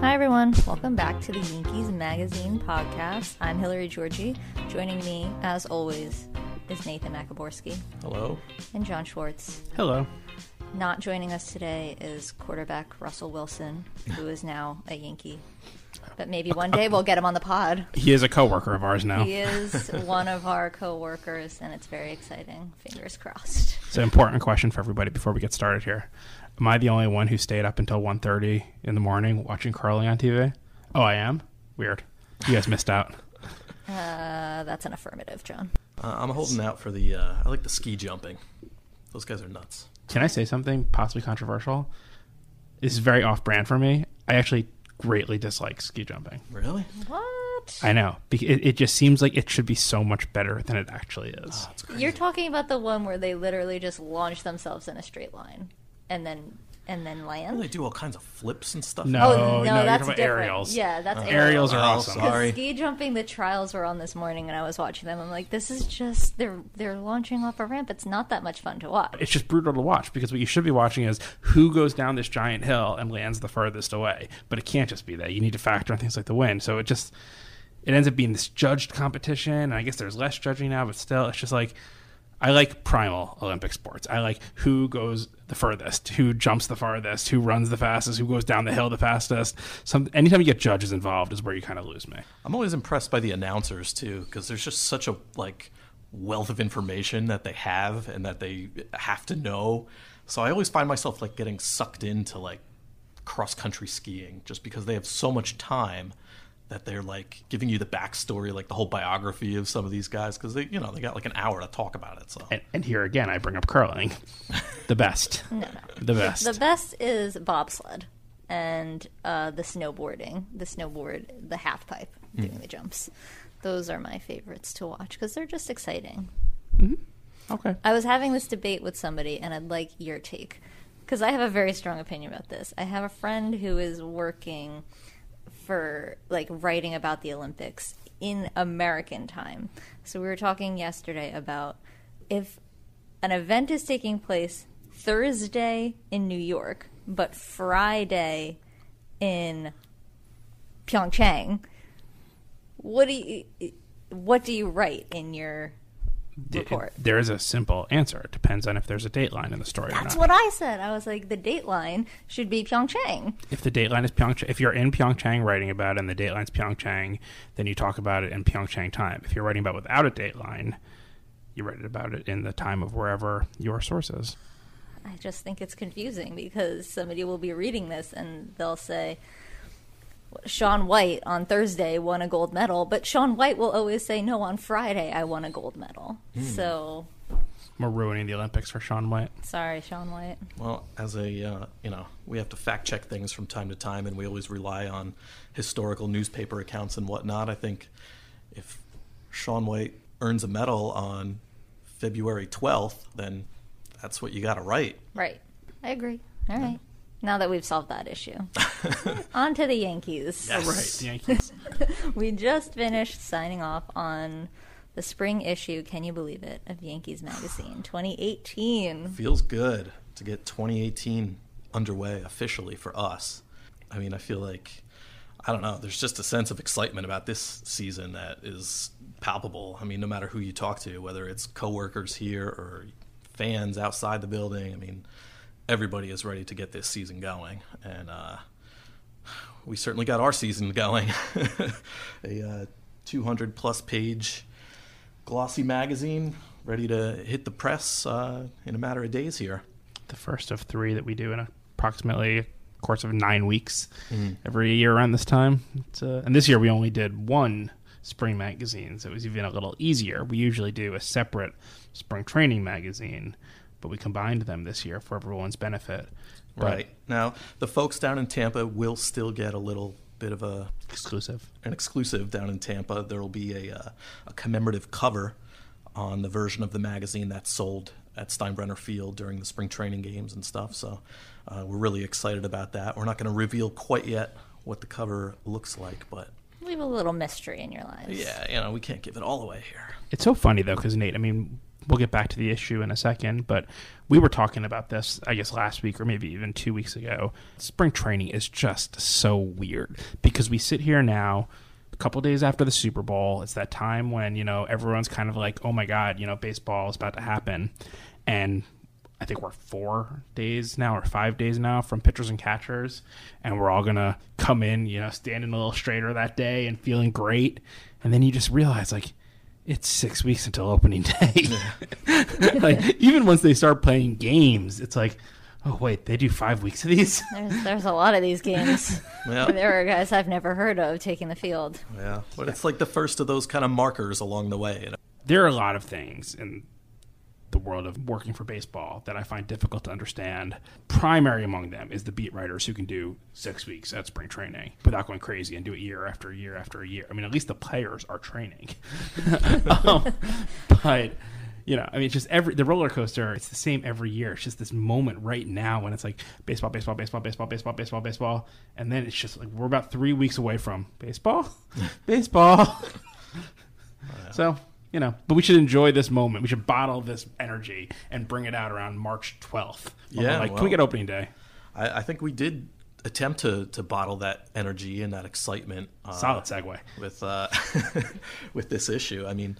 Hi, everyone. Welcome back to the Yankees Magazine podcast. I'm Hillary Georgie. Joining me, as always, is Nathan Maciborski Hello. and John Schwartz. Hello. Not joining us today is quarterback Russell Wilson, who is now a Yankee. But maybe one day we'll get him on the pod. He is a coworker of ours now. He is one of our co-workers, and it's very exciting. Fingers crossed. It's an important question for everybody before we get started here. Am I the only one who stayed up until 1.30 in the morning watching curling on TV? Oh, I am? Weird. You guys missed out. Uh, that's an affirmative, John. Uh, I'm holding out for the. Uh, I like the ski jumping. Those guys are nuts. Can I say something possibly controversial? This is very off-brand for me. I actually greatly dislike ski jumping. Really? What? I know. It, it just seems like it should be so much better than it actually is. That's crazy. You're talking about the one where they literally just launch themselves in a straight line and then and then land. they do all kinds of flips and stuff. No. Oh no, no, you're that's talking about different. aerials. Yeah, that's uh-huh. Aerials are Oh, awesome. Sorry. ski jumping, the trials were on this morning, and I was watching them. I'm like, this is just they're they're launching off a ramp. It's not that much fun to watch. it's just brutal to watch because what you should be watching is who goes down this giant hill and lands the furthest away. But it can't just be that. You need to factor in things like the wind. So it just it ends up being this judged competition. And I guess there's less judging now, but still, it's just like I like primal Olympic sports. I like who goes the furthest, who jumps the farthest, who runs the fastest, who goes down the hill the fastest. Some anytime you get judges involved is where you kind of lose me. I'm always impressed by the announcers too, because there's just such a like wealth of information that they have and that they have to know. So I always find myself like getting sucked into like cross country skiing just because they have so much time that they're like giving you the backstory, like the whole biography of some of these guys, because they, you know, they got like an hour to talk about it. So And, and here again, I bring up curling, the best, No, no. the best. The best is bobsled and uh, the snowboarding, the snowboard, the half pipe, doing the jumps. Those are my favorites to watch because they're just exciting. okay. I was having this debate with somebody, and I'd like your take because I have a very strong opinion about this. I have a friend who is working for like writing about the Olympics in American time. So we were talking yesterday about if an event is taking place Thursday in New York, but Friday in Pyeongchang. What do you what do you write in your Report? There is a simple answer. It depends on if there's a dateline in the story That's what. I said. I was like, the dateline should be Pyeongchang. if the dateline is Pyeongchang, if you're in Pyeongchang writing about it and the dateline's Pyeongchang, then you talk about it in Pyeongchang time. If you're writing about it without a dateline, you write about it in the time of wherever your source is. I just think it's confusing because somebody will be reading this and they'll say, Shaun White on Thursday won a gold medal, but Shaun White will always say, no, on Friday I won a gold medal. So, We're ruining the Olympics for Shaun White. sorry, Shaun White. Well, as a uh, you know, we have to fact check things from time to time, and we always rely on historical newspaper accounts and whatnot. I think if Shaun White earns a medal on February twelfth, then that's what you got to write. Right. I agree. All right. Now that we've solved that issue, on to the Yankees. All right, the Yankees. We just finished signing off on the spring issue, can you believe it, of Yankees Magazine 2018. Feels good to get 2018 underway officially for us. I mean, I feel like I don't know. There's just a sense of excitement about this season that is palpable. I mean, no matter who you talk to, whether it's coworkers here or fans outside the building, I mean, everybody is ready to get this season going, and uh, we certainly got our season going. a uh, 200 plus page glossy magazine ready to hit the press uh, in a matter of days here. the first of three that we do in approximately a course of nine weeks every year around this time. It's, uh, and this year we only did one spring magazine, so it was even a little easier. We usually do a separate spring training magazine, but we combined them this year for everyone's benefit. But Right now, the folks down in Tampa will still get a little bit of a Exclusive. an exclusive down in Tampa. There will be a, uh, a commemorative cover on the version of the magazine that's sold at Steinbrenner Field during the spring training games and stuff. So uh, we're really excited about that. We're not going to reveal quite yet what the cover looks like, but Leave a little mystery in your lives. yeah, you know, we can't give it all away here. It's so funny though, because Nate, I mean, we'll get back to the issue in a second, but we were talking about this, I guess, last week or maybe even two weeks ago. Spring training is just so weird because we sit here now a couple days after the Super Bowl. It's that time when, you know, everyone's kind of like, oh my God, you know, baseball is about to happen. And I think we're four days now or five days now from pitchers and catchers, and we're all gonna come in, you know, standing a little straighter that day and feeling great, and then you just realize like it's six weeks until opening day. like even once they start playing games, it's like, oh wait, they do five weeks of these. There's, there's a lot of these games. Yeah. There are guys I've never heard of taking the field. Yeah, but it's like the first of those kind of markers along the way. You know? there are a lot of things in the world of working for baseball that I find difficult to understand. Primary among them is the beat writers who can do six weeks at spring training without going crazy and do it year after year after year. I mean, at least the players are training. um, but you know, I mean, it's just every the roller coaster. It's the same every year. It's just this moment right now when it's like baseball, baseball, baseball, baseball, baseball, baseball, baseball, and then it's just like we're about three weeks away from baseball, baseball. So you know, but we should enjoy this moment. We should bottle this energy and bring it out around March twelfth. Yeah, like can we get opening day? I, I think we did attempt to to bottle that energy and that excitement. Uh, Solid segue. with uh, with this issue. I mean,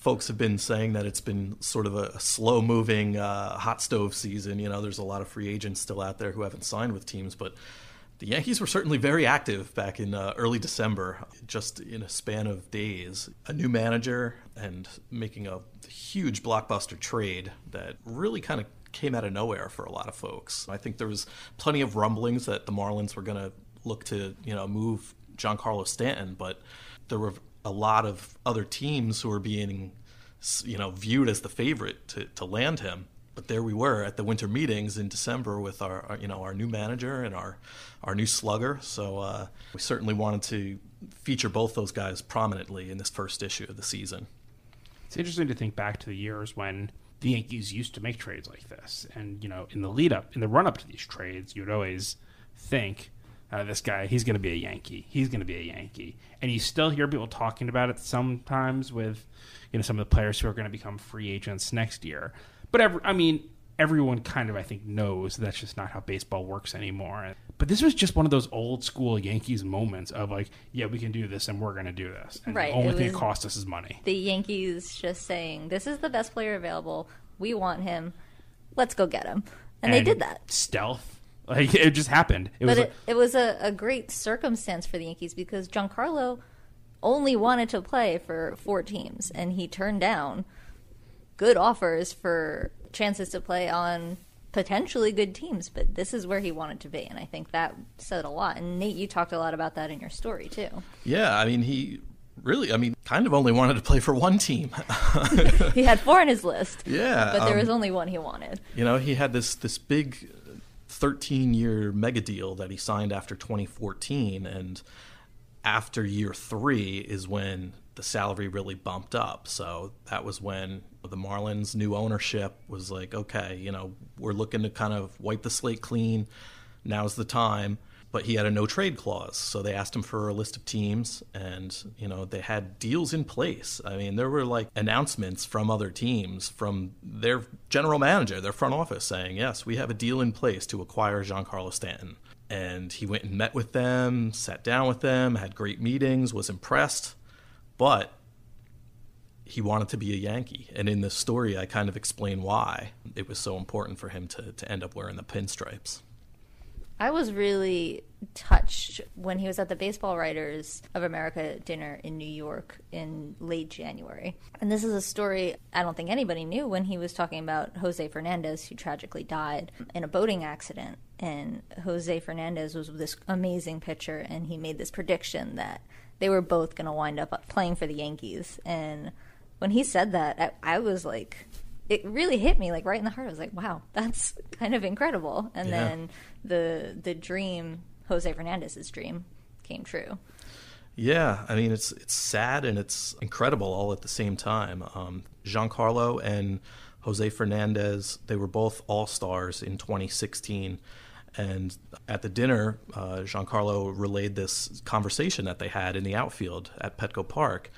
folks have been saying that it's been sort of a slow moving uh, hot stove season. You know, there's a lot of free agents still out there who haven't signed with teams, but the Yankees were certainly very active back in uh, early December, just in a span of days. A new manager and making a huge blockbuster trade that really kind of came out of nowhere for a lot of folks. I think there was plenty of rumblings that the Marlins were going to look to, you know, move Giancarlo Stanton, but there were a lot of other teams who were being, you know, viewed as the favorite to, to land him. But there we were at the winter meetings in December with our, our you know, our new manager and our, our new slugger. So uh, we certainly wanted to feature both those guys prominently in this first issue of the season. It's interesting to think back to the years when the Yankees used to make trades like this, and you know, in the lead up, in the run up to these trades, you'd always think, uh, "This guy, he's going to be a Yankee. He's going to be a Yankee." And you still hear people talking about it sometimes with, you know, some of the players who are going to become free agents next year. But every, I mean, everyone kind of, I think, knows that's just not how baseball works anymore. But this was just one of those old school Yankees moments of like, yeah, we can do this, and we're going to do this. And Right, the only it thing it cost us is money. The Yankees just saying, "This is the best player available. We want him. Let's go get him." And, they did that. Stealth. Like it just happened. It But was it, like, it was a, a great circumstance for the Yankees because Giancarlo only wanted to play for four teams, and he turned down good offers for chances to play on potentially good teams. But this is where he wanted to be, and I think that said a lot. And Nate, you talked a lot about that in your story too. Yeah, I mean, he really, I mean, kind of only wanted to play for one team. He had four on his list, yeah, but there um, was only one he wanted. You know, he had this this big 13 year mega deal that he signed after 2014, and after year three is when the salary really bumped up. So that was when the Marlins' new ownership was like, okay, you know, we're looking to kind of wipe the slate clean. Now's the time. But he had a no trade clause, so they asked him for a list of teams, and you know they had deals in place. I mean, there were like announcements from other teams, from their general manager, their front office, saying, "Yes, we have a deal in place to acquire Giancarlo Stanton." And he went and met with them, sat down with them, had great meetings, was impressed, but he wanted to be a Yankee. And in this story, I kind of explain why it was so important for him to, to end up wearing the pinstripes. I was really touched when he was at the Baseball Writers of America dinner in New York in late January. And this is a story I don't think anybody knew when he was talking about Jose Fernandez, who tragically died in a boating accident. And Jose Fernandez was this amazing pitcher, and he made this prediction that they were both going to wind up playing for the Yankees. And when he said that, I, I was like, it really hit me like right in the heart. I was like, wow, that's kind of incredible. And Yeah. then the the dream, Jose Fernandez's dream, came true. Yeah, I mean it's it's sad and it's incredible all at the same time. Um, Giancarlo and Jose Fernandez, they were both all stars in 2016, and at the dinner, uh, Giancarlo relayed this conversation that they had in the outfield at Petco Park,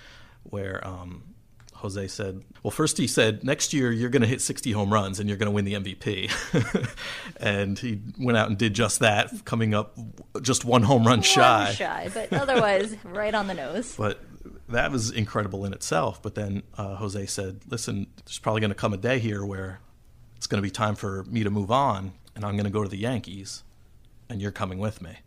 where um, Jose said, well, first he said, next year you're going to hit 60 home runs and you're going to win the MVP. and he went out and did just that, coming up just one home run One shy. shy, but otherwise right on the nose. But that was incredible in itself. But then uh, Jose said, listen, there's probably going to come a day here where it's going to be time for me to move on and I'm going to go to the Yankees and you're coming with me.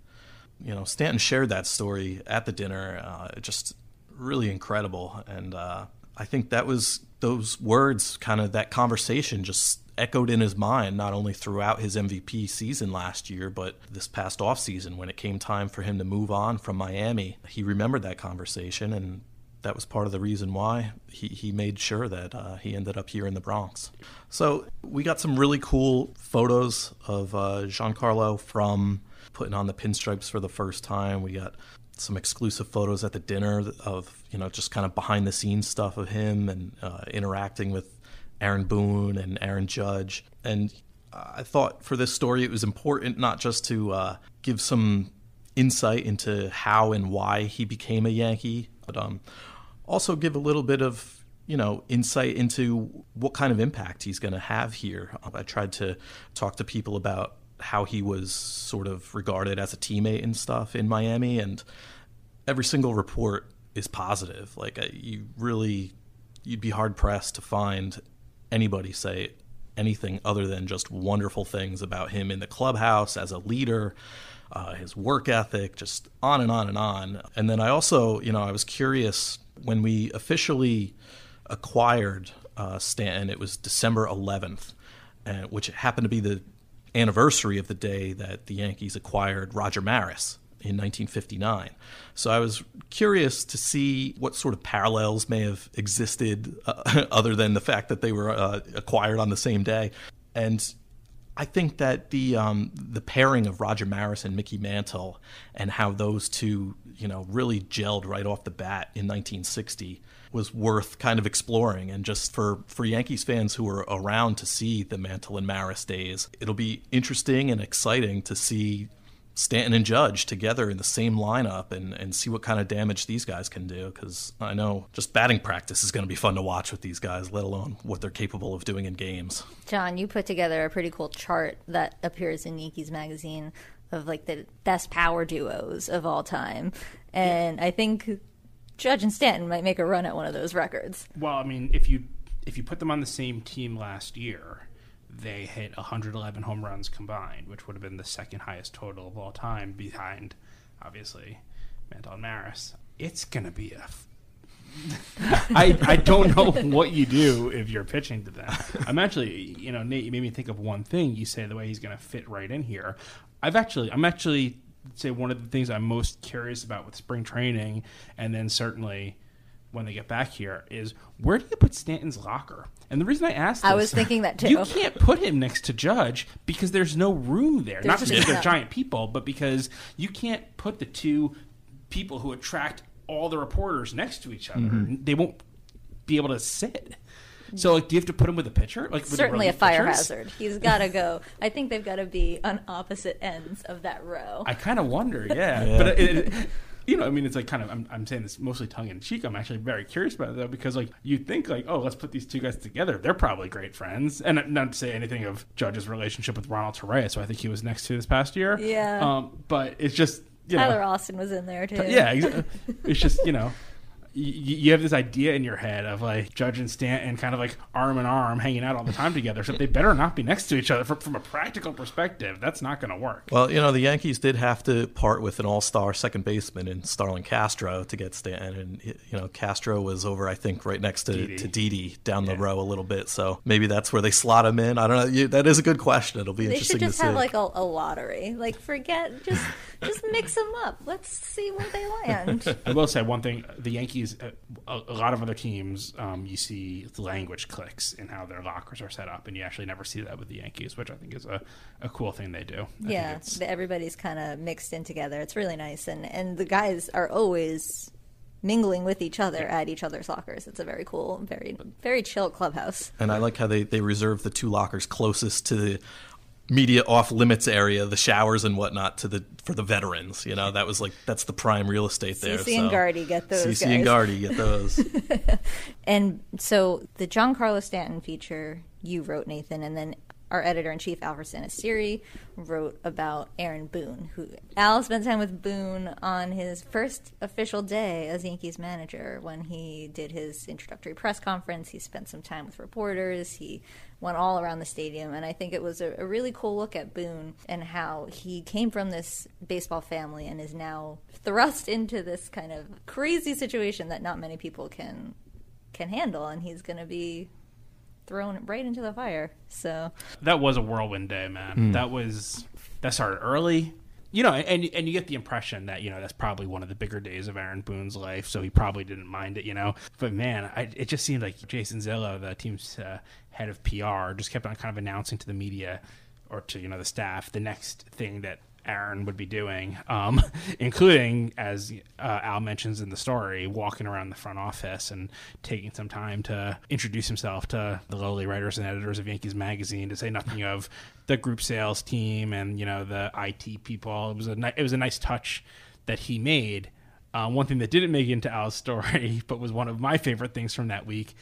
You know, Stanton shared that story at the dinner. Uh, just really incredible. And uh, I think that was those words, kind of that conversation just echoed in his mind, not only throughout his MVP season last year, but this past offseason when it came time for him to move on from Miami. He remembered that conversation, and that was part of the reason why he, he made sure that uh, he ended up here in the Bronx. So we got some really cool photos of uh, Giancarlo from putting on the pinstripes for the first time. We got some exclusive photos at the dinner of you know just kind of behind the scenes stuff of him and uh, interacting with Aaron Boone and Aaron Judge. And I thought for this story it was important not just to uh, give some insight into how and why he became a Yankee, but um, also give a little bit of you know insight into what kind of impact he's going to have here. I tried to talk to people about how he was sort of regarded as a teammate and stuff in Miami, and every single report is positive. Like you really, you'd be hard pressed to find anybody say anything other than just wonderful things about him in the clubhouse as a leader, uh, his work ethic, just on and on and on. And then I also, you know, I was curious when we officially acquired uh, Stanton. It was December 11th, uh, which happened to be the anniversary of the day that the Yankees acquired Roger Maris in 1959. So I was curious to see what sort of parallels may have existed uh, other than the fact that they were uh, acquired on the same day. And I think that the um, the pairing of Roger Maris and Mickey Mantle and how those two, you know, really gelled right off the bat in 1960 was worth kind of exploring. And just for, for Yankees fans who were around to see the Mantle and Maris days, it'll be interesting and exciting to see Stanton and Judge together in the same lineup and, and see what kind of damage these guys can do. Because I know just batting practice is going to be fun to watch with these guys, let alone what they're capable of doing in games. John, you put together a pretty cool chart that appears in Yankees magazine of like the best power duos of all time. And yeah. I think Judge and Stanton might make a run at one of those records. Well, I mean, if you if you put them on the same team last year, they hit 111 home runs combined, which would have been the second highest total of all time, behind obviously Mantle and Maris. It's gonna be a. I I don't know what you do if you're pitching to them. I'm actually, you know, Nate, you made me think of one thing. You say the way he's gonna fit right in here. I've actually, I'm actually say one of the things I'm most curious about with spring training, and then certainly when they get back here, is where do you put Stanton's locker? And the reason I asked, this, I was thinking that too. You can't put him next to Judge because there's no room there. There's Not just because they're giant people, but because you can't put the two people who attract all the reporters next to each other. Mm-hmm. They won't be able to sit. So, like, do you have to put him with a pitcher? Like, with Certainly a fire pitchers? hazard. He's got to go. I think they've got to be on opposite ends of that row. I kind of wonder, yeah. Yeah. But it, it, you know, I mean, it's like kind of. I'm, I'm saying this mostly tongue in cheek. I'm actually very curious about it though, because like you think like, oh, let's put these two guys together. They're probably great friends, and not to say anything of Judge's relationship with Ronald Torreyes, so I think he was next to this past year. Yeah. Um, but it's just you know, Tyler Austin was in there too. yeah, exa- it's just you know. y- You have this idea in your head of like Judge and Stanton kind of like arm in arm hanging out all the time together. So they better not be next to each other. From, from a practical perspective, that's not going to work. Well, you know, the Yankees did have to part with an all-star second baseman in Starlin Castro to get Stanton, and you know, Castro was over, I think, right next to Didi. to Didi down the Yeah. row a little bit. So maybe that's where they slot him in. I don't know. You, that is a good question. It'll be They interesting should just to see. have like a, a lottery. Like forget, just just mix them up. Let's see where they land. I will say one thing: the Yankees, uh, a, a lot of other teams, um, you see the language cliques in how their lockers are set up, and you actually never see that with the Yankees, which I think is a, a cool thing they do. I think yeah, it's- everybody's kind of mixed in together. It's really nice, and and the guys are always mingling with each other at each other's lockers. It's a very cool, very very chill clubhouse. and I like how they they reserve the two lockers closest to the media off limits area, the showers and whatnot to the for the veterans. You know, that was like that's the prime real estate there. CC and so- Gardy get those CC guys. and Gardy get those. And so the Giancarlo Stanton feature you wrote, Nathan, and then our editor in chief, Alfred Santasiere, wrote about Aaron Boone, who Al spent time with Boone on his first official day as Yankees manager when he did his introductory press conference. He spent some time with reporters. He went all around the stadium, and I think it was a, a really cool look at Boone and how he came from this baseball family and is now thrust into this kind of crazy situation that not many people can can handle, and he's going to be thrown right into the fire. So that was a whirlwind day, man. That was that started early. You know, and and you get the impression that you know that's probably one of the bigger days of Aaron Boone's life, so he probably didn't mind it. You know, but man, I, it just seemed like Jason Zillo, the team's uh, head of PR, just kept on kind of announcing to the media or to you know the staff the next thing that Aaron would be doing, um, including as uh, Al mentions in the story, walking around the front office and taking some time to introduce himself to the lowly writers and editors of Yankees Magazine, to say nothing of the group sales team and you know the IT people. It was a ni- it was a nice touch that he made. Um, one thing that didn't make it into Al's story, but was one of my favorite things from that week,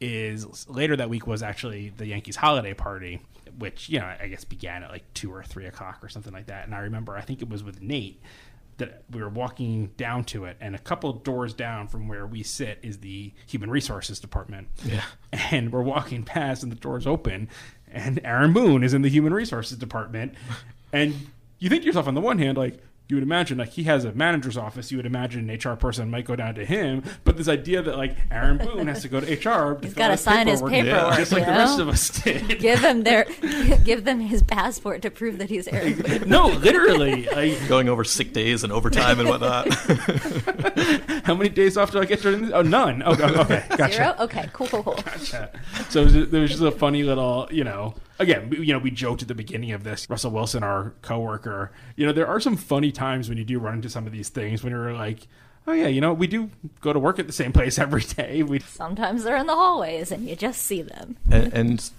is later that week was actually the Yankees holiday party, which you know I guess began at like two or three o'clock or something like that. And I remember I think it was with Nate that we were walking down to it, and a couple doors down from where we sit is the human resources department. Yeah. and we're walking past, and the doors open, and Aaron Boone is in the human resources department, and you think to yourself on the one hand like you would imagine like he has a manager's office you would imagine an hr person might go down to him but this idea that like aaron boone has to go to hr to He's fill gotta out sign his paperwork, just like you the rest of us did give him their give them his passport to prove that he's Aaron Boone. no literally like Going over sick days and overtime and whatnot. how many days off do i get during this oh none oh, oh, okay gotcha Zero. Okay, cool, cool, cool. Gotcha. So it there was just a funny little, you know. Again, you know, we joked at the beginning of this. Russell Wilson, our coworker, you know, there are some funny times when you do run into some of these things when you're like, oh yeah, you know, we do go to work at the same place every day. We Sometimes they're in the hallways and you just see them. and, and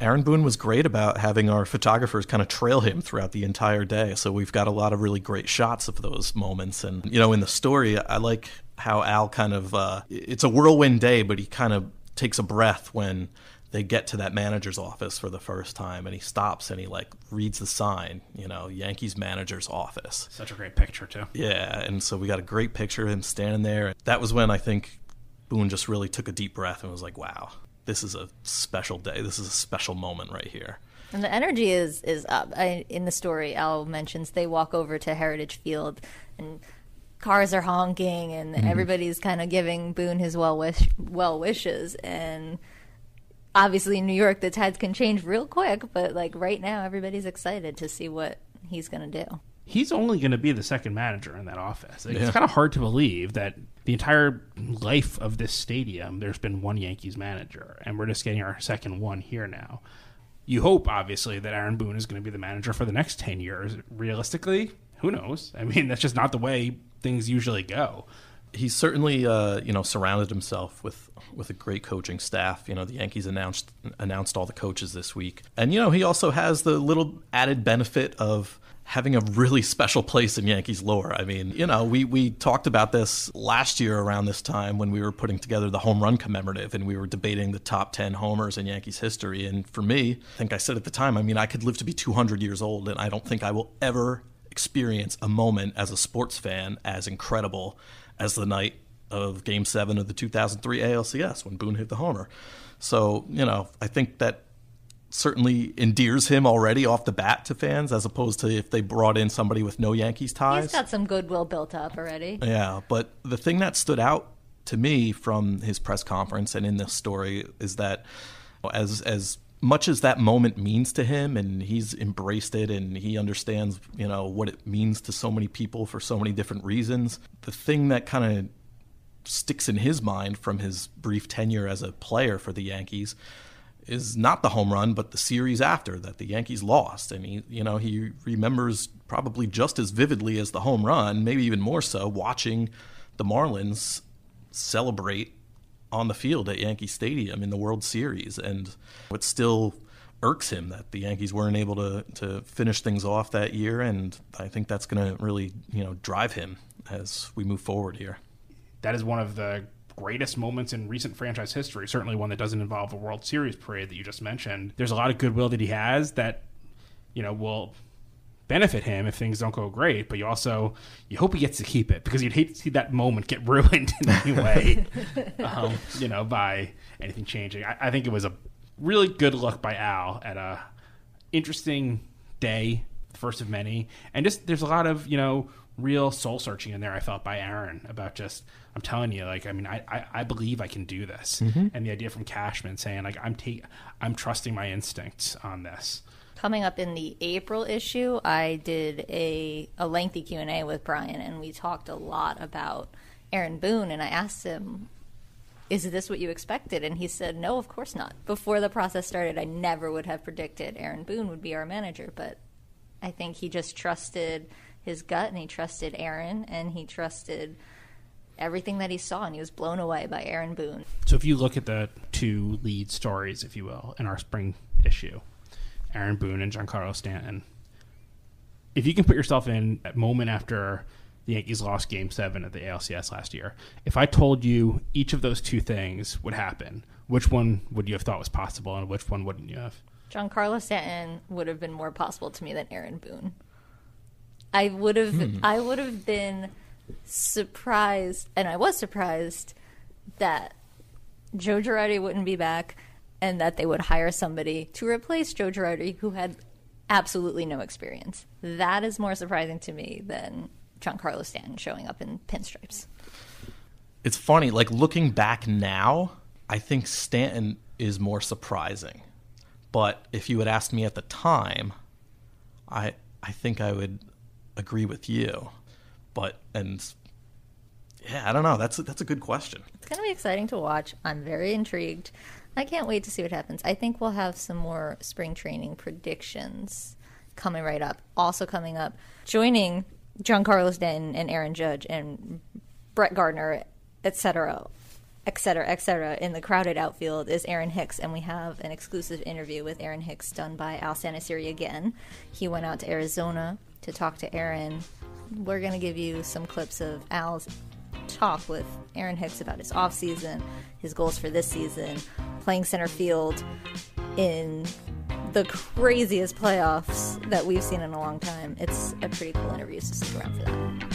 Aaron Boone was great about having our photographers kind of trail him throughout the entire day. So we've got a lot of really great shots of those moments. And you know, in the story, I like how Al kind of uh, it's a whirlwind day, but he kind of takes a breath when they get to that manager's office for the first time and he stops and he like reads the sign you know yankees manager's office such a great picture too. yeah, and so we got a great picture of him standing there. That was when I think Boone just really took a deep breath and was like, "Wow, this is a special day. This is a special moment right here." And the energy is is up. I, in the story, Al mentions they walk over to Heritage Field, and cars are honking, and mm-hmm. everybody's kind of giving Boone his well wish well wishes. And obviously, in New York, the tides can change real quick. But like right now, everybody's excited to see what he's going to do. He's only going to be the second manager in that office. Like, Yeah. It's kind of hard to believe that the entire life of this stadium, there's been one Yankees manager, and we're just getting our second one here now. You hope, obviously, that Aaron Boone is going to be the manager for the next 10 years. Realistically, who knows? I mean, that's just not the way things usually go. He's certainly, uh, you know, surrounded himself with with a great coaching staff. You know, the Yankees announced announced all the coaches this week, and you know, he also has the little added benefit of having a really special place in Yankees lore. I mean, you know, we we talked about this last year around this time when we were putting together the home run commemorative and we were debating the top 10 homers in Yankees history. And for me, I think I said at the time, I mean, I could live to be 200 years old and I don't think I will ever experience a moment as a sports fan as incredible as the night of game 7 of the 2003 ALCS when Boone hit the homer. So, you know, I think that certainly endears him already off the bat to fans as opposed to if they brought in somebody with no Yankees ties. He's got some goodwill built up already. Yeah, but the thing that stood out to me from his press conference and in this story is that as as much as that moment means to him and he's embraced it and he understands, you know, what it means to so many people for so many different reasons, the thing that kind of sticks in his mind from his brief tenure as a player for the Yankees is not the home run, but the series after that the Yankees lost. And he, you know, he remembers probably just as vividly as the home run, maybe even more so, watching the Marlins celebrate on the field at Yankee Stadium in the World Series. And it still irks him that the Yankees weren't able to to finish things off that year, and I think that's going to really you know drive him as we move forward here. That is one of the greatest moments in recent franchise history. Certainly one that doesn't involve a World Series parade that you just mentioned. There's a lot of goodwill that he has that you know will benefit him if things don't go great, but you also you hope he gets to keep it because you'd hate to see that moment get ruined in any way, um, you know, by anything changing. I, I, think it was a really good look by Al at a interesting day, first of many, and just there's a lot of you know real soul searching in there. I felt by Aaron about just I'm telling you, like I mean, I I, I believe I can do this, mm-hmm. and the idea from Cashman saying like I'm ta- I'm trusting my instincts on this coming up in the April issue, I did a a lengthy Q and A with Brian, and we talked a lot about Aaron Boone. And I asked him, "Is this what you expected?" And he said, "No, of course not." Before the process started, I never would have predicted Aaron Boone would be our manager, but I think he just trusted his gut, and he trusted Aaron, and he trusted everything that he saw, and he was blown away by Aaron Boone. So, if you look at the two lead stories, if you will, in our spring issue, Aaron Boone and Giancarlo Stanton. If you can put yourself in that moment after the Yankees lost Game Seven at the ALCS last year, if I told you each of those two things would happen, which one would you have thought was possible, and which one wouldn't you have? Giancarlo Stanton would have been more possible to me than Aaron Boone. I would have, hmm. I would have been surprised, and I was surprised that Joe Girardi wouldn't be back and that they would hire somebody to replace Joe Girardi who had absolutely no experience. That is more surprising to me than Giancarlo Stanton showing up in pinstripes. It's funny, like looking back now, I think Stanton is more surprising. But if you had asked me at the time, I I think I would agree with you. But and yeah, I don't know. That's a, that's a good question. It's going to be exciting to watch. I'm very intrigued. I can't wait to see what happens. I think we'll have some more spring training predictions coming right up. Also coming up, joining Giancarlo Stanton and Aaron Judge and Brett Gardner, etc., etc., etc. in the crowded outfield is Aaron Hicks, and we have an exclusive interview with Aaron Hicks done by Al Santasiere again. He went out to Arizona to talk to Aaron. We're going to give you some clips of Al's talk with Aaron Hicks about his offseason, his goals for this season, playing center field in the craziest playoffs that we've seen in a long time. It's a pretty cool interview, so stick around for that.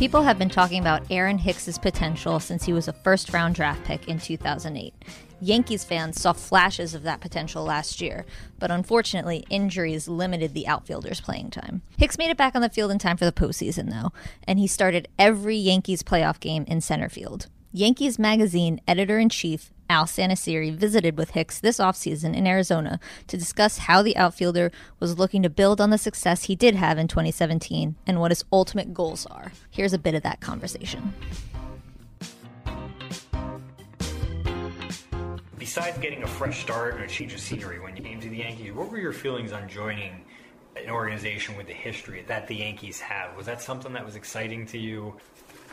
People have been talking about Aaron Hicks's potential since he was a first round draft pick in 2008. Yankees fans saw flashes of that potential last year, but unfortunately, injuries limited the outfielder's playing time. Hicks made it back on the field in time for the postseason, though, and he started every Yankees playoff game in center field. Yankees Magazine editor in chief Al Santasiere visited with Hicks this offseason in Arizona to discuss how the outfielder was looking to build on the success he did have in 2017 and what his ultimate goals are. Here's a bit of that conversation. Besides getting a fresh start and a change of scenery when you came to the Yankees, what were your feelings on joining an organization with the history that the Yankees have? Was that something that was exciting to you?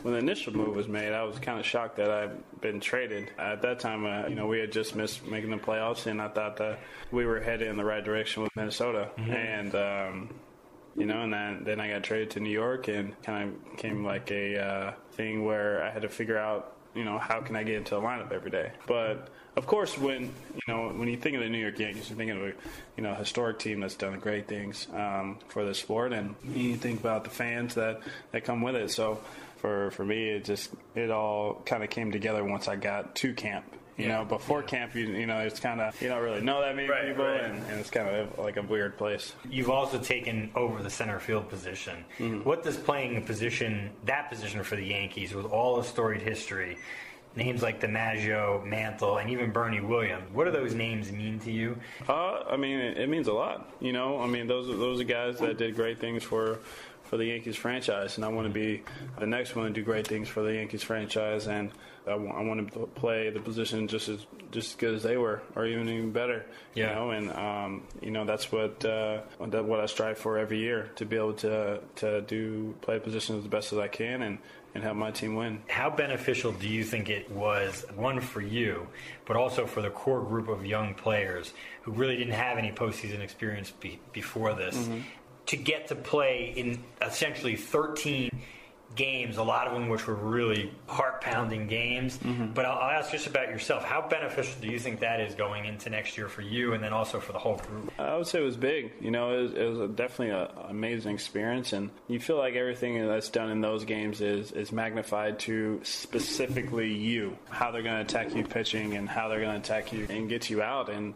When the initial move was made, I was kind of shocked that I'd been traded. At that time, uh, you know, we had just missed making the playoffs, and I thought that we were headed in the right direction with Minnesota. Mm-hmm. And um, you know, and then then I got traded to New York, and kind of came like a uh, thing where I had to figure out, you know, how can I get into the lineup every day. But of course, when you know when you think of the New York Yankees, you're thinking of a you know historic team that's done great things um, for the sport, and you think about the fans that that come with it. So for for me, it just it all kind of came together once I got to camp. You yeah. know, before camp, you, you know, it's kind of you don't really know that many right, people, right. And, and, it's kind of like a weird place. You've also taken over the center field position. Mm-hmm. What does playing a position, that position for the Yankees, with all the storied history, names like DiMaggio, Mantle, and even Bernie Williams. What do those names mean to you? Uh, I mean, it, it, means a lot. You know, I mean, those those are guys that did great things for for the Yankees franchise, and I want to be the next one to do great things for the Yankees franchise, and I want to play the position just as just as good as they were, or even even better. Yeah. You know, and um, you know that's what uh, what I strive for every year to be able to to do play a position as best as I can, and and help my team win. How beneficial do you think it was, one for you, but also for the core group of young players who really didn't have any postseason experience be, before this, mm-hmm. to get to play in essentially 13 games, a lot of them which were really heart pounding games. Mm-hmm. But I'll, I'll, ask just about yourself. How beneficial do you think that is going into next year for you and then also for the whole group? I would say it was big. You know, it was, it was definitely an amazing experience. And you feel like everything that's done in those games is, is magnified to specifically you, how they're going to attack you pitching and how they're going to attack you and get you out. And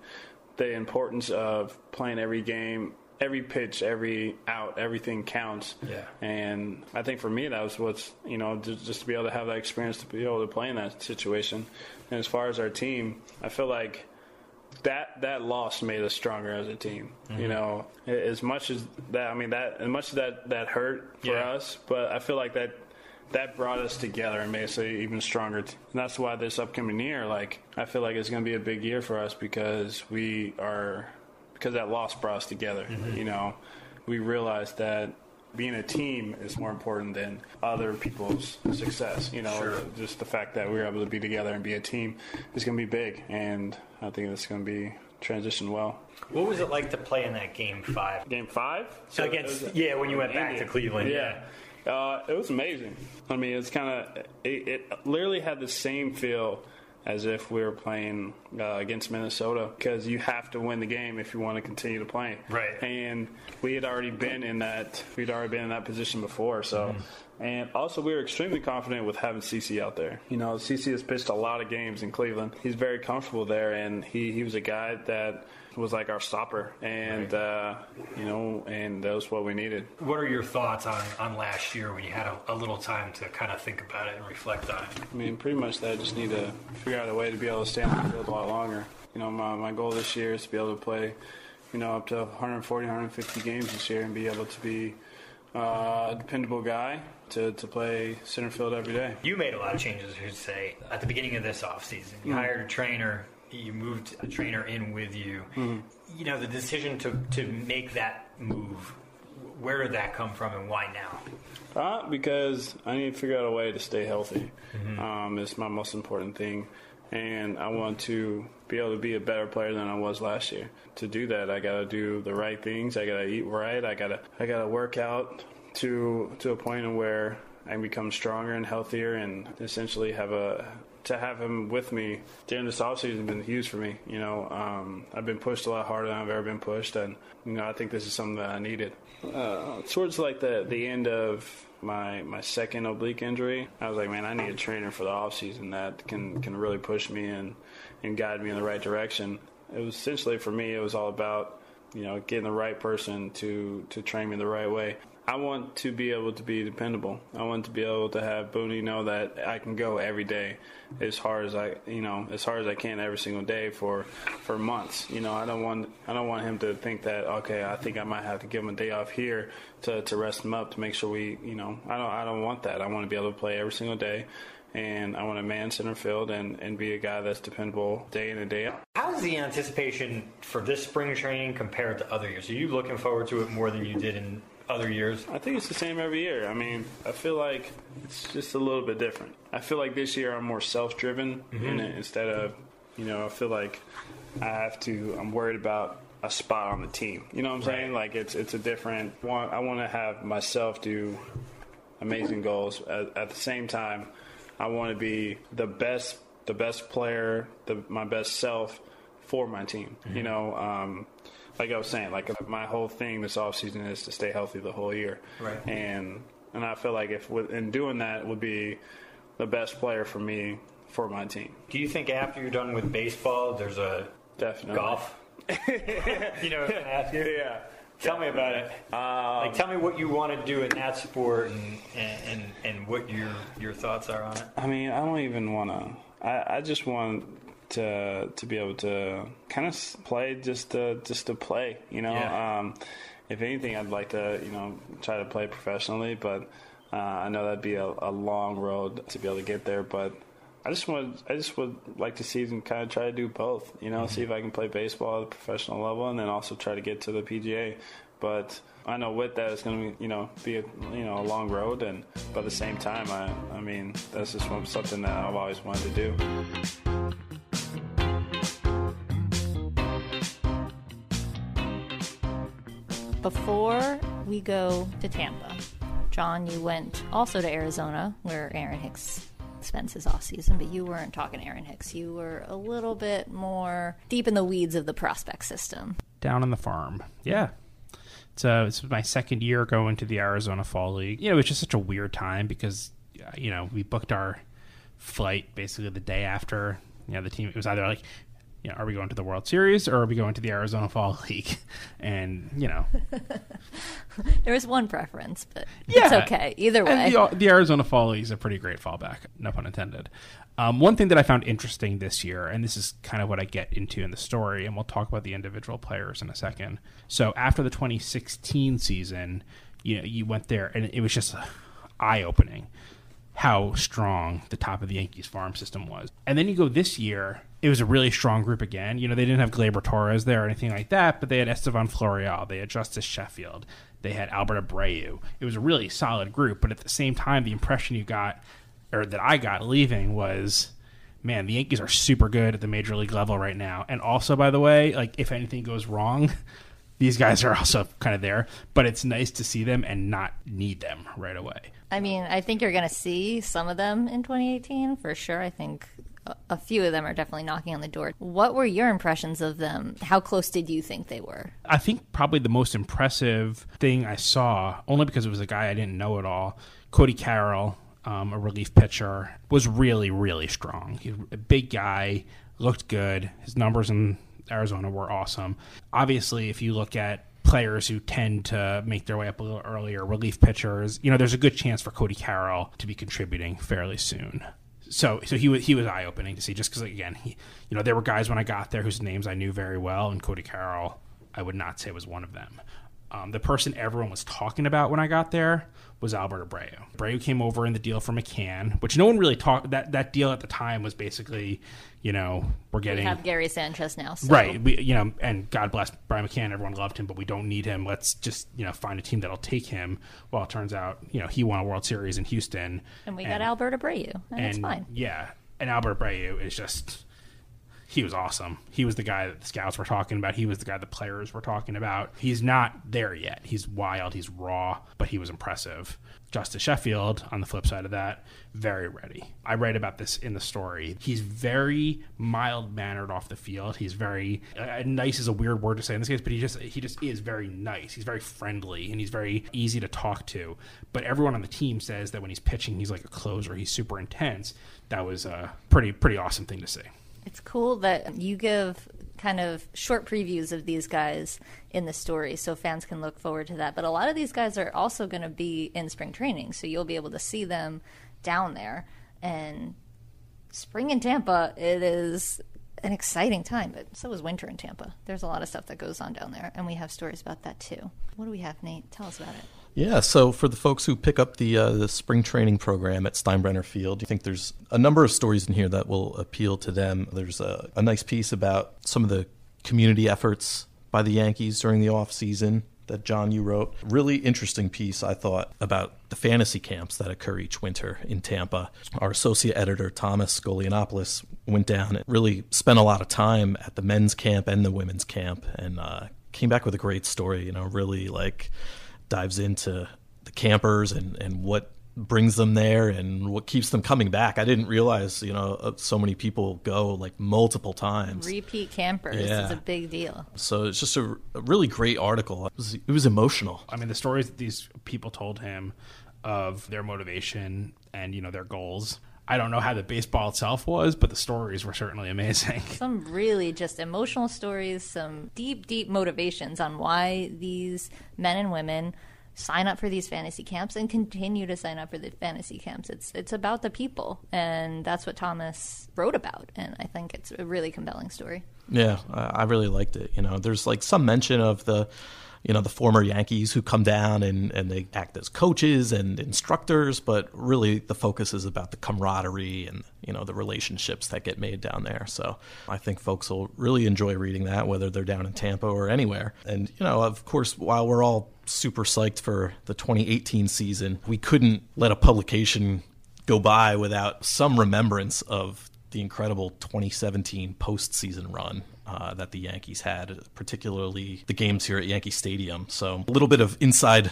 the importance of playing every game every pitch, every out, everything counts. Yeah. And I think for me, that was what's, you know, just, just to be able to have that experience to be able to play in that situation. And as far as our team, I feel like that that loss made us stronger as a team. Mm-hmm. You know, as much as that, I mean, that as much as that that hurt for yeah. us, but I feel like that that brought us together and made us even stronger. And that's why this upcoming year, like, I feel like it's going to be a big year for us because we are because that loss brought us together. Mm-hmm. You know, we realized that being a team is more important than other people's success. You know, sure. just the fact that we were able to be together and be a team is going to be big, and I think it's going to be transition well. What was it like to play in that game five? Game five? So against was, yeah, when you went back to Cleveland. Yeah. yeah. Uh, it was amazing. I mean, it's kind of it, it literally had the same feel as if we were playing uh, against Minnesota because you have to win the game if you want to continue to play. Right. And we had already been in that we'd already been in that position before. So, mm-hmm. and also we were extremely confident with having CC out there. You know, CC has pitched a lot of games in Cleveland. He's very comfortable there, and he he was a guy that was like our stopper, and uh, you know, and that was what we needed. What are your thoughts on, on last year when you had a, a, little time to kind of think about it and reflect on it? I mean, pretty much that. I just need to figure out a way to be able to stay on the field a lot longer. You know, my my goal this year is to be able to play, you know, up to 140, 150 games this year, and be able to be uh, a dependable guy to, to play center field every day. You made a lot of changes, I should say, at the beginning of this offseason. You mm-hmm. hired a trainer you moved a trainer in with you. Mm-hmm. You know, the decision to, to make that move, where did that come from and why now? Uh, because I need to figure out a way to stay healthy. Mm-hmm. Um, it's my most important thing. And I want to be able to be a better player than I was last year. To do that, I got to do the right things. I got to eat right. I got to I got to work out to to a point where I become stronger and healthier, and essentially have a to have him with me during this offseason has been huge for me. You know, um, I've been pushed a lot harder than I've ever been pushed, and you know, I think this is something that I needed. Uh, towards like the the end of my my second oblique injury, I was like, man, I need a trainer for the offseason that can can really push me and and guide me in the right direction. It was essentially for me, it was all about you know getting the right person to to train me the right way. I want to be able to be dependable. I want to be able to have Booney know that I can go every day as hard as I, you know, as hard as I can every single day for for months. You know, I don't want I don't want him to think that okay, I think I might have to give him a day off here to to rest him up to make sure we, you know, I don't I don't want that. I want to be able to play every single day and I want to man center field and, and be a guy that's dependable day in and day out. How's the anticipation for this spring training compared to other years? Are you looking forward to it more than you did in other years? I think it's the same every year. I mean, I feel like it's just a little bit different. I feel like this year I'm more self-driven mm-hmm. in instead of, you know, I feel like I have to. I'm worried about a spot on the team. You know what I'm right. saying? Like it's it's a different. I want to have myself do amazing goals at, at the same time. I want to be the best the best player, the, my best self for my team. Mm-hmm. You know, um, like I was saying, like my whole thing this off season is to stay healthy the whole year. Right. And and I feel like if in doing that would be the best player for me for my team. Do you think after you're done with baseball, there's a definitely golf? you know, I ask you. Yeah. Tell me about it. Um, like, tell me what you want to do in that sport, and, and and what your your thoughts are on it. I mean, I don't even want to. I, I just want to to be able to kind of play just to just to play, you know. Yeah. Um, if anything, I'd like to you know try to play professionally, but uh, I know that'd be a, a long road to be able to get there. But I just want I just would like to see and kind of try to do both. You know, see if I can play baseball at the professional level and then also try to get to the PGA. But I know with that it's going to be you know be a you know a long road, and but at the same time, I I mean that's just something that I've always wanted to do. Before we go to Tampa, John, you went also to Arizona, where Aaron Hicks spends his off season, but you weren't talking Aaron Hicks. You were a little bit more deep in the weeds of the prospect system. Down on the farm. Yeah. So it's my second year going to the Arizona Fall League. You know, it was just such a weird time because, uh, you know, we booked our flight basically the day after. You know, the team, it was either like, you know, are we going to the World Series or are we going to the Arizona Fall League? And, you know, there is one preference, but Yeah. it's okay. Either way. The, the Arizona Fall League is a pretty great fallback, no pun intended. Um, one thing that I found interesting this year, and this is kind of what I get into in the story, and we'll talk about the individual players in a second. So after the 2016 season, you know, you went there, and it was just eye opening how strong the top of the Yankees farm system was. And then you go this year, it was a really strong group again. You know, they didn't have Gleyber Torres there or anything like that, but they had Estevan Florial, they had Justice Sheffield, they had Albert Abreu. It was a really solid group, but at the same time, the impression you got, or that I got leaving was, man, the Yankees are super good at the major league level right now. And also, by the way, like if anything goes wrong, these guys are also kind of there, but it's nice to see them and not need them right away. I mean, I think you're going to see some of them in 2018 for sure. I think a, few of them are definitely knocking on the door. What were your impressions of them? How close did you think they were? I think probably the most impressive thing I saw, only because it was a guy I didn't know at all, Cody Carroll, um, a relief pitcher, was really, really strong. He's a big guy, looked good. His numbers in Arizona were awesome. Obviously, if you look at players who tend to make their way up a little earlier, relief pitchers, you know, there's a good chance for Cody Carroll to be contributing fairly soon. So, so he was he was eye opening to see just because again, he, you know, there were guys when I got there whose names I knew very well, and Cody Carroll, I would not say was one of them. Um, the person everyone was talking about when I got there was Albert Abreu. Abreu came over in the deal for McCann, which no one really talked. That that deal at the time was basically, you know, we're We getting have Gary Sanchez now. So. right. We, you know, and God bless Brian McCann. Everyone loved him, but we don't need him. Let's just you know find a team that'll take him. Well, it turns out you know he won a World Series in Houston, And we got Albert Abreu. And and fine. yeah, and Albert Abreu is just he was awesome. He was the guy that the scouts were talking about. He was the guy the players were talking about. He's not there yet. He's wild. He's raw, but he was impressive. Justice Sheffield, on the flip side of that, very ready. I write about this in the story. He's very mild mannered off the field. He's very uh, nice is a weird word to say in this case, but he just he just is very nice. He's very friendly and he's very easy to talk to. But everyone on the team says that when he's pitching, he's like a closer. He's super intense. That was a pretty pretty awesome thing to see. It's cool that you give kind of short previews of these guys in the story so fans can look forward to that. But a lot of these guys are also going to be in spring training, so you'll be able to see them down there. And spring in Tampa, it is an exciting time, but so is winter in Tampa. There's a lot of stuff that goes on down there, and we have stories about that too. What do we have, Nate? Tell us about it. Yeah, so for the folks who pick up the uh, the spring training program at Steinbrenner Field, I think there's a number of stories in here that will appeal to them. There's a, a nice piece about some of the community efforts by the Yankees during the off season that John you wrote. Really interesting piece I thought about the fantasy camps that occur each winter in Tampa. Our associate editor Thomas Golianopoulos went down and really spent a lot of time at the men's camp and the women's camp and uh, came back with a great story. You know, really like dives into the campers and, and what brings them there and what keeps them coming back. I didn't realize, you know, uh, so many people go like multiple times. Repeat campers is a big deal. So it's just a, a really great article. It was, it was emotional. I mean, the stories that these people told him of their motivation and you know their goals. I don't know how the baseball itself was, but the stories were certainly amazing. some really just emotional stories, some deep, deep motivations on why these men and women sign up for these fantasy camps and continue to sign up for the fantasy camps. It's it's about the people, and that's what Thomas wrote about, and I think it's a really compelling story. Yeah, I really liked it. You know, there's like some mention of the you know the former Yankees who come down and, and they act as coaches and instructors, but really the focus is about the camaraderie and you know the relationships that get made down there. So I think folks will really enjoy reading that, whether they're down in Tampa or anywhere. And you know, of course, while we're all super psyched for the 2018 season, we couldn't let a publication go by without some remembrance of the incredible 2017 postseason run uh, that the Yankees had, particularly the games here at Yankee Stadium. So a little bit of inside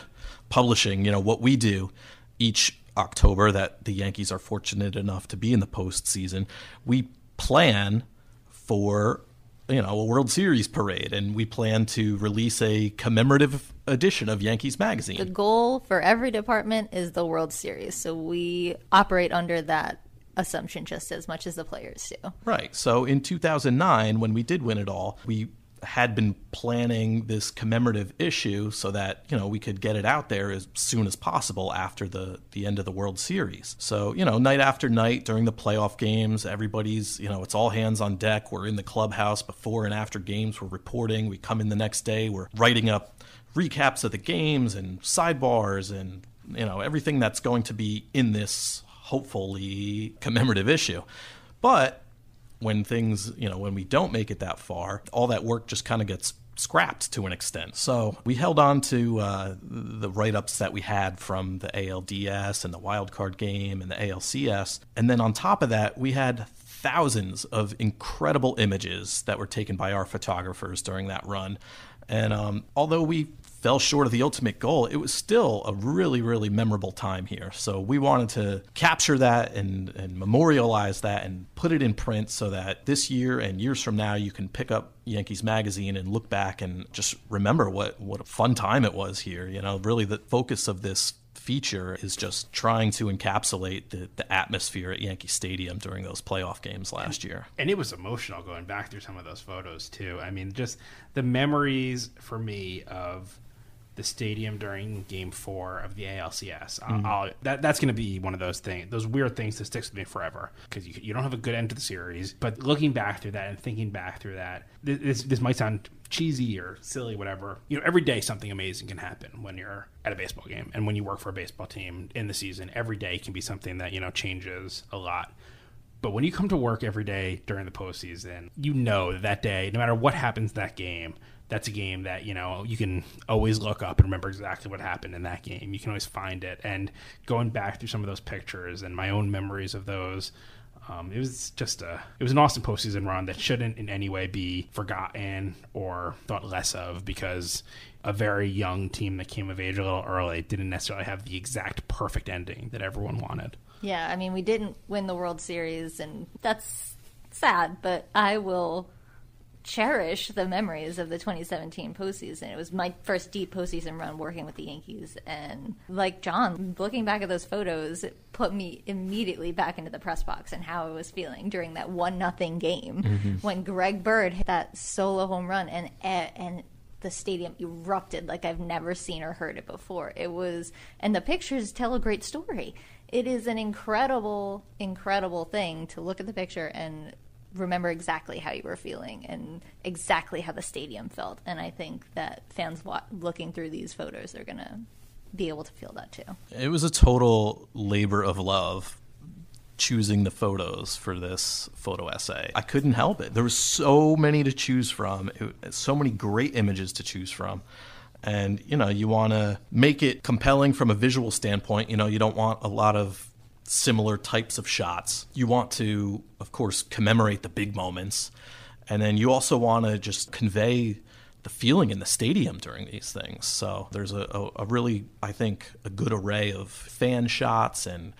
publishing, you know, what we do each October that the Yankees are fortunate enough to be in the postseason, we plan for you know a World Series parade, and we plan to release a commemorative edition of Yankees magazine. The goal for every department is the World Series, so we operate under that assumption just as much as the players do. Right. So in 2009, when we did win it all, we had been planning this commemorative issue so that you know we could get it out there as soon as possible after the the end of the World Series. So you know, night after night during the playoff games, everybody's you know it's all hands on deck. We're in the clubhouse before and after games. We're reporting. We come in the next day. We're writing up recaps of the games and sidebars and you know everything that's going to be in this hopefully commemorative issue. But when things, you know, when we don't make it that far, all that work just kind of gets scrapped to an extent. So we held on to uh, the write ups that we had from the ALDS and the wildcard game and the ALCS. And then on top of that, we had thousands of incredible images that were taken by our photographers during that run. And um, although we fell short of the ultimate goal, it was still a really, really memorable time here. So we wanted to capture that and, and memorialize that and put it in print so that this year and years from now you can pick up Yankees magazine and look back and just remember what, what a fun time it was here. You know, really the focus of this feature is just trying to encapsulate the, the atmosphere at Yankee Stadium during those playoff games last year. And it was emotional going back through some of those photos too. I mean, just the memories for me of the stadium during Game Four of the ALCS. Mm-hmm. I'll, that that's going to be one of those things, those weird things that sticks with me forever because you, you don't have a good end to the series. But looking back through that and thinking back through that, this this might sound cheesy or silly, whatever. You know, every day something amazing can happen when you're at a baseball game and when you work for a baseball team in the season. Every day can be something that you know changes a lot. But when you come to work every day during the postseason, you know that, that day, no matter what happens that game, that's a game that you know you can always look up and remember exactly what happened in that game. You can always find it. And going back through some of those pictures and my own memories of those, um, it was just a it was an awesome postseason run that shouldn't in any way be forgotten or thought less of because a very young team that came of age a little early didn't necessarily have the exact perfect ending that everyone wanted. Yeah, I mean we didn't win the World Series, and that's sad. But I will cherish the memories of the 2017 postseason. It was my first deep postseason run working with the Yankees, and like John, looking back at those photos, it put me immediately back into the press box and how I was feeling during that one nothing game mm-hmm. when Greg Bird hit that solo home run and and the stadium erupted like I've never seen or heard it before. It was, and the pictures tell a great story. It is an incredible, incredible thing to look at the picture and remember exactly how you were feeling and exactly how the stadium felt. And I think that fans wa- looking through these photos are going to be able to feel that too. It was a total labor of love choosing the photos for this photo essay. I couldn't help it. There were so many to choose from, it, so many great images to choose from. And you know, you want to make it compelling from a visual standpoint. You know, you don't want a lot of similar types of shots. You want to, of course, commemorate the big moments. And then you also want to just convey the feeling in the stadium during these things. So there's a, a, a, really, I think, a good array of fan shots and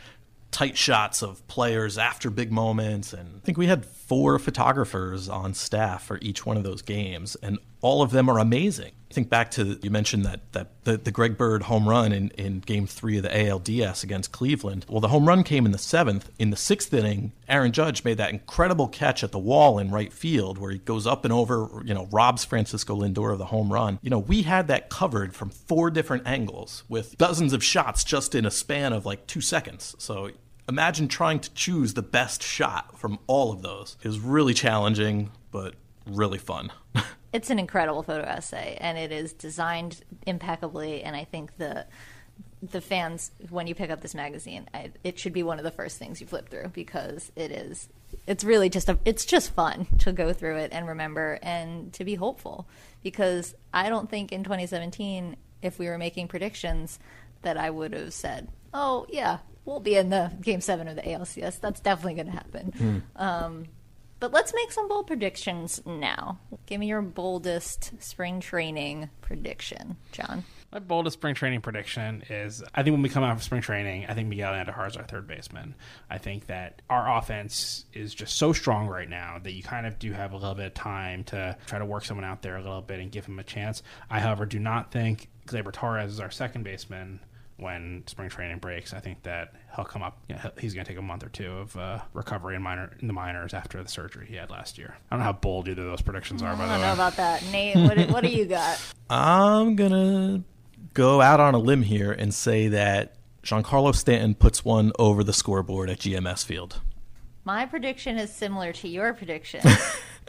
tight shots of players after big moments. And I think we had four photographers on staff for each one of those games. And all of them are amazing. I think back to you mentioned that that the, the Greg Bird home run in, in Game Three of the ALDS against Cleveland. Well, the home run came in the seventh. In the sixth inning, Aaron Judge made that incredible catch at the wall in right field, where he goes up and over, you know, robs Francisco Lindor of the home run. You know, we had that covered from four different angles with dozens of shots just in a span of like two seconds. So imagine trying to choose the best shot from all of those. It was really challenging, but really fun. it's an incredible photo essay, and it is designed impeccably. And I think the the fans, when you pick up this magazine, I, it should be one of the first things you flip through because it is. It's really just a. It's just fun to go through it and remember and to be hopeful because I don't think in 2017, if we were making predictions, that I would have said, "Oh yeah, we'll be in the game seven of the ALCS. That's definitely going to happen." Mm. Um, but let's make some bold predictions now. Give me your boldest spring training prediction, John. My boldest spring training prediction is I think when we come out of spring training, I think Miguel Andujar is our third baseman. I think that our offense is just so strong right now that you kind of do have a little bit of time to try to work someone out there a little bit and give him a chance. I, however, do not think Gleyber Torres is our second baseman when spring training breaks. I think that he'll come up. You know, he's going to take a month or two of uh, recovery in minor in the minors after the surgery he had last year. I don't know how bold either of those predictions are. I by don't the know way, about that, Nate. What, do- what do you got? I'm gonna go out on a limb here and say that Giancarlo Stanton puts one over the scoreboard at GMS Field. My prediction is similar to your prediction.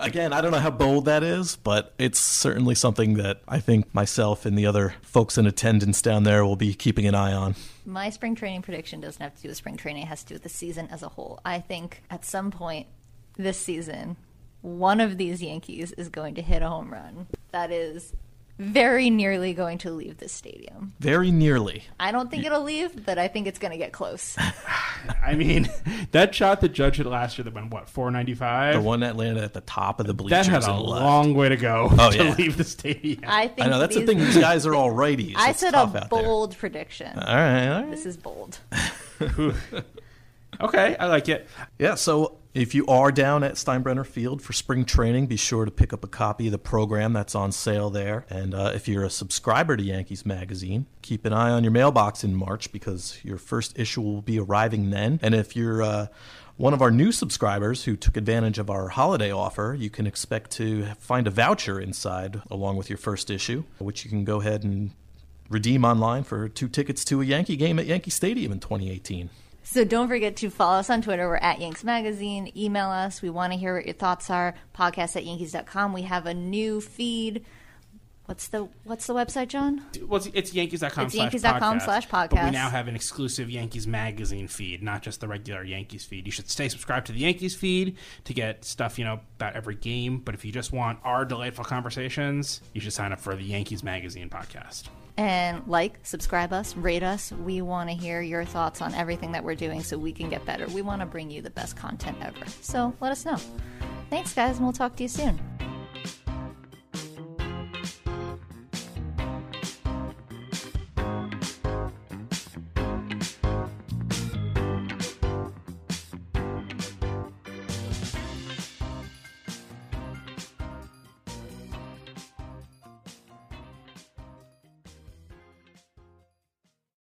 Again, I don't know how bold that is, but it's certainly something that I think myself and the other folks in attendance down there will be keeping an eye on. My spring training prediction doesn't have to do with spring training, it has to do with the season as a whole. I think at some point this season, one of these Yankees is going to hit a home run. That is very nearly going to leave this stadium. Very nearly. I don't think it'll leave, but I think it's going to get close. I mean, that shot that Judge hit last year that went what four ninety five. The one that landed at the top of the bleachers. that had a and left. long way to go Oh, to yeah. leave the stadium. I think I know that's these, the thing. These guys are all righties. I It's said tough a out there. bold prediction. All right, all right. This is bold. okay, I like it. Yeah, so if you are down at Steinbrenner Field for spring training, be sure to pick up a copy of the program that's on sale there. And uh, if you're a subscriber to Yankees Magazine, keep an eye on your mailbox in March because your first issue will be arriving then. And if you're uh, one of our new subscribers who took advantage of our holiday offer, you can expect to find a voucher inside along with your first issue, which you can go ahead and redeem online for two tickets to a Yankee game at Yankee Stadium in 2018. So don't forget to follow us on Twitter. We're at Yanks Magazine. Email us. We want to hear what your thoughts are. Podcast at Yankees.com. We have a new feed. What's the What's the website, John? Well, it's, it's Yankees.com It's slash Yankees.com podcast, slash But we now have an exclusive Yankees magazine feed, not just the regular Yankees feed. You should stay subscribed to the Yankees feed to get stuff, you know, about every game. But if you just want our delightful conversations, you should sign up for the Yankees magazine podcast. And like, subscribe us, rate us. We want to hear your thoughts on everything that we're doing so we can get better. We want to bring you the best content ever. So let us know. Thanks, guys, and we'll talk to you soon.